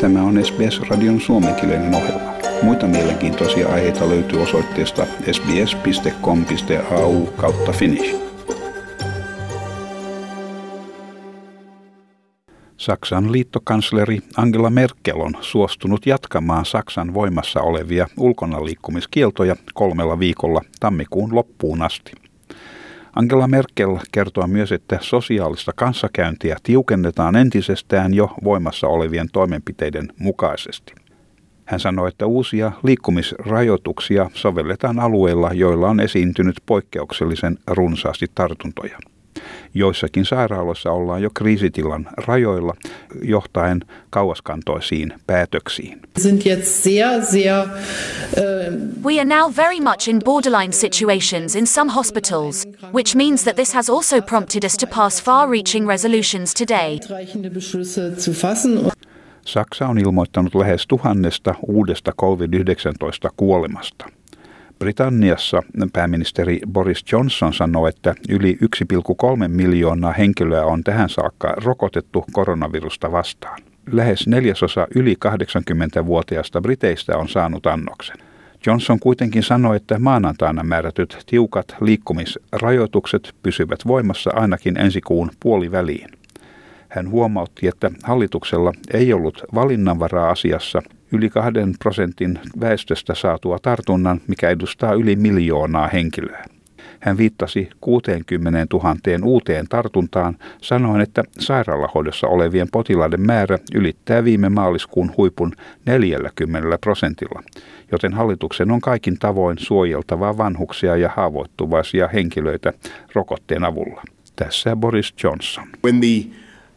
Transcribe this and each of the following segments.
Tämä on SBS-radion suomenkielinen ohjelma. Muita mielenkiintoisia aiheita löytyy osoitteesta sbs.com.au kautta finnish. Saksan liittokansleri Angela Merkel on suostunut jatkamaan Saksan voimassa olevia ulkonaliikkumiskieltoja kolmella viikolla tammikuun loppuun asti. Angela Merkel kertoo myös, että sosiaalista kanssakäyntiä tiukennetaan entisestään jo voimassa olevien toimenpiteiden mukaisesti. Hän sanoi, että uusia liikkumisrajoituksia sovelletaan alueilla, joilla on esiintynyt poikkeuksellisen runsaasti tartuntoja. Joissakin sairaaloissa ollaan jo kriisitilan rajoilla johtaen kauaskantoisiin päätöksiin. We are now very much in borderline situations in some hospitals, which means that this has also prompted us to pass far-reaching resolutions today. Saksa on ilmoittanut lähes tuhannesta uudesta COVID-19 kuolemasta. Britanniassa pääministeri Boris Johnson sanoi, että yli 1,3 miljoonaa henkilöä on tähän saakka rokotettu koronavirusta vastaan. Lähes neljäsosa yli 80-vuotiaista briteistä on saanut annoksen. Johnson kuitenkin sanoi, että maanantaina määrätyt tiukat liikkumisrajoitukset pysyvät voimassa ainakin ensi kuun puoliväliin. Hän huomautti, että hallituksella ei ollut valinnanvaraa asiassa yli kahden prosentin väestöstä saatua tartunnan, mikä edustaa yli miljoonaa henkilöä. Hän viittasi 60 000 uuteen tartuntaan, sanoen, että sairaalahoidossa olevien potilaiden määrä ylittää viime maaliskuun huipun 40 prosentilla, joten hallituksen on kaikin tavoin suojeltava vanhuksia ja haavoittuvaisia henkilöitä rokotteen avulla. Tässä Boris Johnson. When the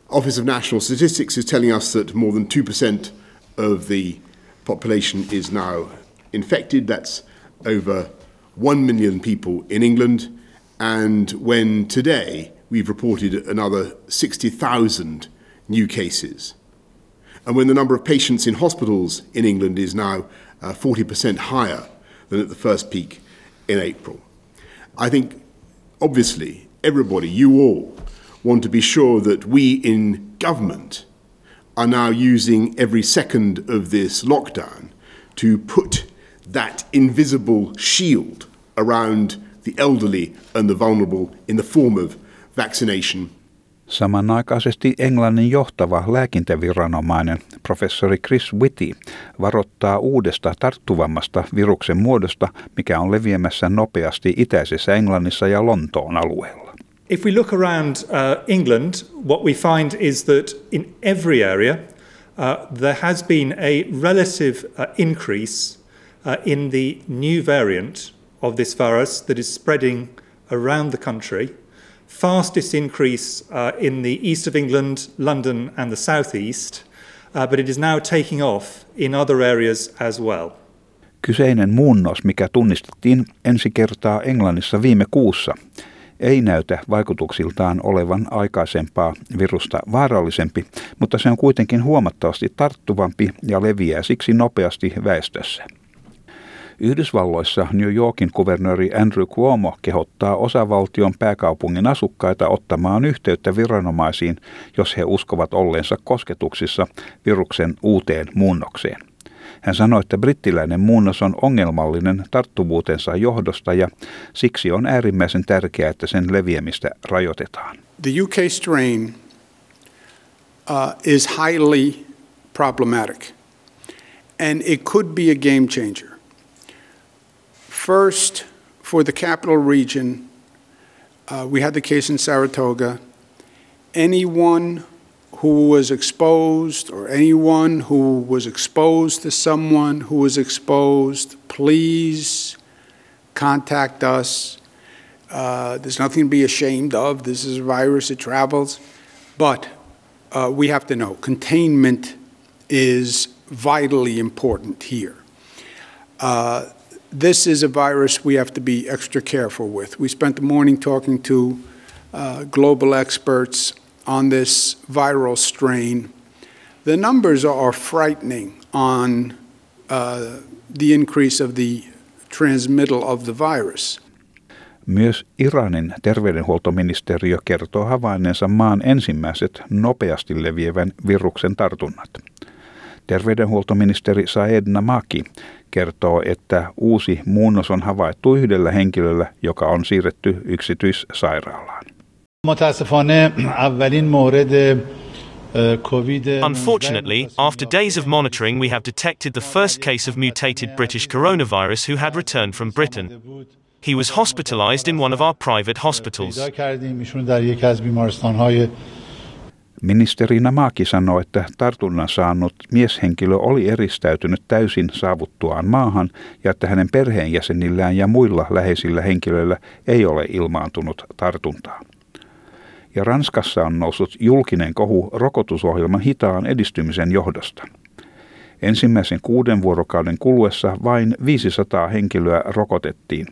Office of National Statistics is telling us that more than 2% of the population is now infected. That's over 1 million people in England. And when today we've reported another 60,000 new cases. And when the number of patients in hospitals in England is now uh, 40% higher than at the first peak in April. I think, obviously, everybody, you all, want to be sure that we in government are now using every second of this lockdown to put that invisible shield around the elderly and the vulnerable in the form of vaccination. Samanaikaisesti Englannin johtava lääkintäviranomainen professori Chris Whitty varoittaa uudesta tarttuvammasta viruksen muodosta, mikä on leviämässä nopeasti itäisessä Englannissa ja Lontoon alueella. If we look around uh, England, what we find is that in every area uh, there has been a relative uh, increase uh, in the new variant of this virus that is spreading around the country. Fastest increase uh, in the east of England, London, and the southeast, uh, but it is now taking off in other areas as well. Kyseinen muunnos, mikä tunnistettiin ensi kertaa Englannissa viime kuussa, ei näytä vaikutuksiltaan olevan aikaisempaa virusta vaarallisempi, mutta se on kuitenkin huomattavasti tarttuvampi ja leviää siksi nopeasti väestössä. Yhdysvalloissa New Yorkin kuvernööri Andrew Cuomo kehottaa osavaltion pääkaupungin asukkaita ottamaan yhteyttä viranomaisiin, jos he uskovat olleensa kosketuksissa viruksen uuteen muunnokseen. Hän sanoi, että brittiläinen muunnos on ongelmallinen tarttuvuutensa johdosta ja siksi on äärimmäisen tärkeää, että sen leviämistä rajoitetaan. The UK strain uh, is highly problematic and it could be a game changer. First, for the capital region, uh, we had the case in Saratoga. Anyone who was exposed or anyone who was exposed to someone who was exposed, please contact us. Uh, there's nothing to be ashamed of. This is a virus, it travels. But uh, we have to know containment is vitally important here. Uh, this is a virus we have to be extra careful with. We spent the morning talking to uh, global experts on this viral strain. The numbers are frightening on uh, the increase of the transmittal of the virus. Myös Iranin terveydenhuoltoministeriö kertoo havainneensa maan ensimmäiset nopeasti leviävän viruksen tartunnat. Terveydenhuoltoministeri Saed Namaki kertoo, että uusi muunnos on havaittu yhdellä henkilöllä, joka on siirretty yksityissairaalaan. Unfortunately, after days of monitoring, we have detected the first case of mutated British coronavirus who had returned from Britain. He was hospitalized in one of our private hospitals. Ministeri Namaki sanoi, että tartunnan saanut mieshenkilö oli eristäytynyt täysin saavuttuaan maahan ja että hänen perheenjäsenillään ja muilla läheisillä henkilöillä ei ole ilmaantunut tartuntaa. Ja Ranskassa on noussut julkinen kohu rokotusohjelman hitaan edistymisen johdosta. Ensimmäisen kuuden vuorokauden kuluessa vain 500 henkilöä rokotettiin,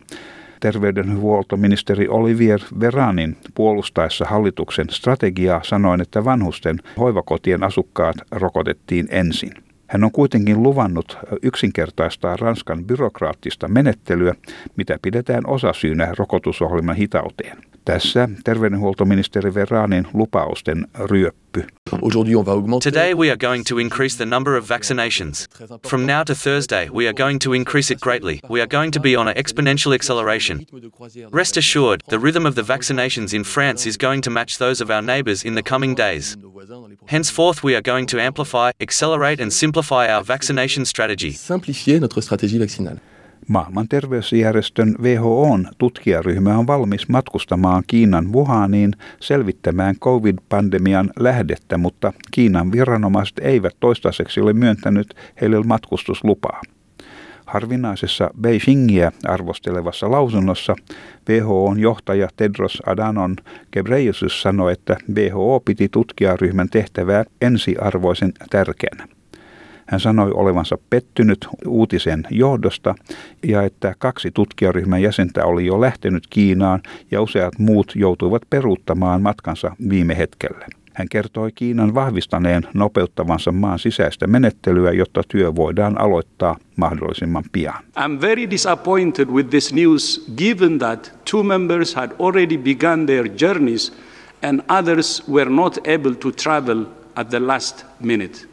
terveydenhuoltoministeri Olivier Veranin puolustaessa hallituksen strategiaa sanoen, että vanhusten hoivakotien asukkaat rokotettiin ensin. Hän on kuitenkin luvannut yksinkertaistaa Ranskan byrokraattista menettelyä, mitä pidetään osasyynä rokotusohjelman hitauteen. Tässä terveydenhuoltoministeri Veranin lupausten ryöppy. Today we are going to increase the number of vaccinations. From now to Thursday we are going to increase it greatly. We are going to be on an exponential acceleration. Rest assured, the rhythm of the vaccinations in France is going to match those of our neighbours in the coming days. Henceforth we are going to amplify, accelerate and simplify our vaccination strategy. Simplifier notre stratégie vaccinale. Maailman terveysjärjestön WHOn tutkijaryhmä on valmis matkustamaan Kiinan Wuhaniin selvittämään COVID-pandemian lähdettä, mutta Kiinan viranomaiset eivät toistaiseksi ole myöntänyt heille matkustuslupaa. Harvinaisessa Beijingiä arvostelevassa lausunnossa WHOn johtaja Tedros Adhanom Ghebreyesus sanoi, että WHO piti tutkijaryhmän tehtävää ensiarvoisen tärkeänä. Hän sanoi olevansa pettynyt uutisen johdosta ja että kaksi tutkijaryhmän jäsentä oli jo lähtenyt Kiinaan ja useat muut joutuivat peruuttamaan matkansa viime hetkellä. Hän kertoi Kiinan vahvistaneen nopeuttavansa maan sisäistä menettelyä, jotta työ voidaan aloittaa mahdollisimman pian. I'm very disappointed with this news given that two members had already begun their journeys and others were not able to travel at the last minute.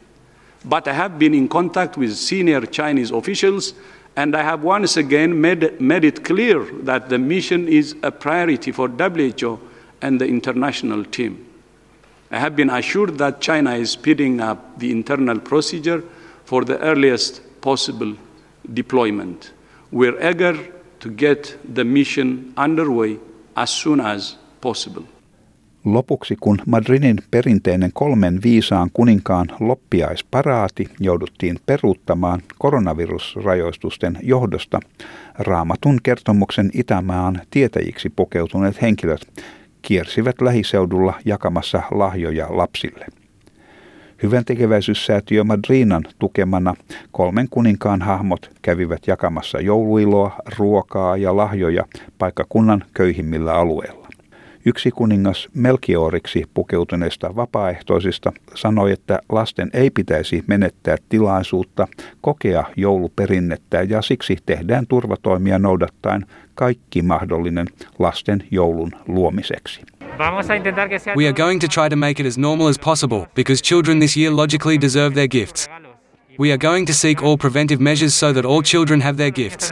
But I have been in contact with senior Chinese officials, and I have once again made, made it clear that the mission is a priority for WHO and the international team. I have been assured that China is speeding up the internal procedure for the earliest possible deployment. We're eager to get the mission underway as soon as possible. Lopuksi kun Madridin perinteinen kolmen viisaan kuninkaan loppiaisparaati jouduttiin peruuttamaan koronavirusrajoitusten johdosta, raamatun kertomuksen Itämaan tietäjiksi pukeutuneet henkilöt kiersivät lähiseudulla jakamassa lahjoja lapsille. Hyvän tekeväisyyssäätiö Madrinan tukemana kolmen kuninkaan hahmot kävivät jakamassa jouluiloa, ruokaa ja lahjoja paikkakunnan köyhimmillä alueilla. Yksi kuningas Melkioriksi pukeutuneista vapaaehtoisista sanoi, että lasten ei pitäisi menettää tilaisuutta kokea jouluperinnettä ja siksi tehdään turvatoimia noudattaen kaikki mahdollinen lasten joulun luomiseksi. We are going to try to make it as normal as possible because children this year logically deserve their gifts. We are going to seek all preventive measures so that all children have their gifts.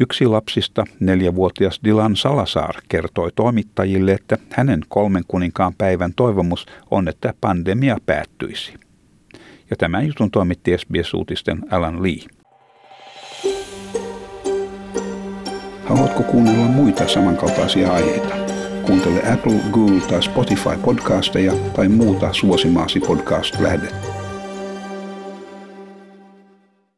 Yksi lapsista, neljävuotias Dilan Salazar, kertoi toimittajille, että hänen kolmen kuninkaan päivän toivomus on, että pandemia päättyisi. Ja tämän jutun toimitti SBS-uutisten Alan Lee. Haluatko kuunnella muita samankaltaisia aiheita? Kuuntele Apple, Google tai Spotify podcasteja tai muuta suosimaasi podcast-lähdettä.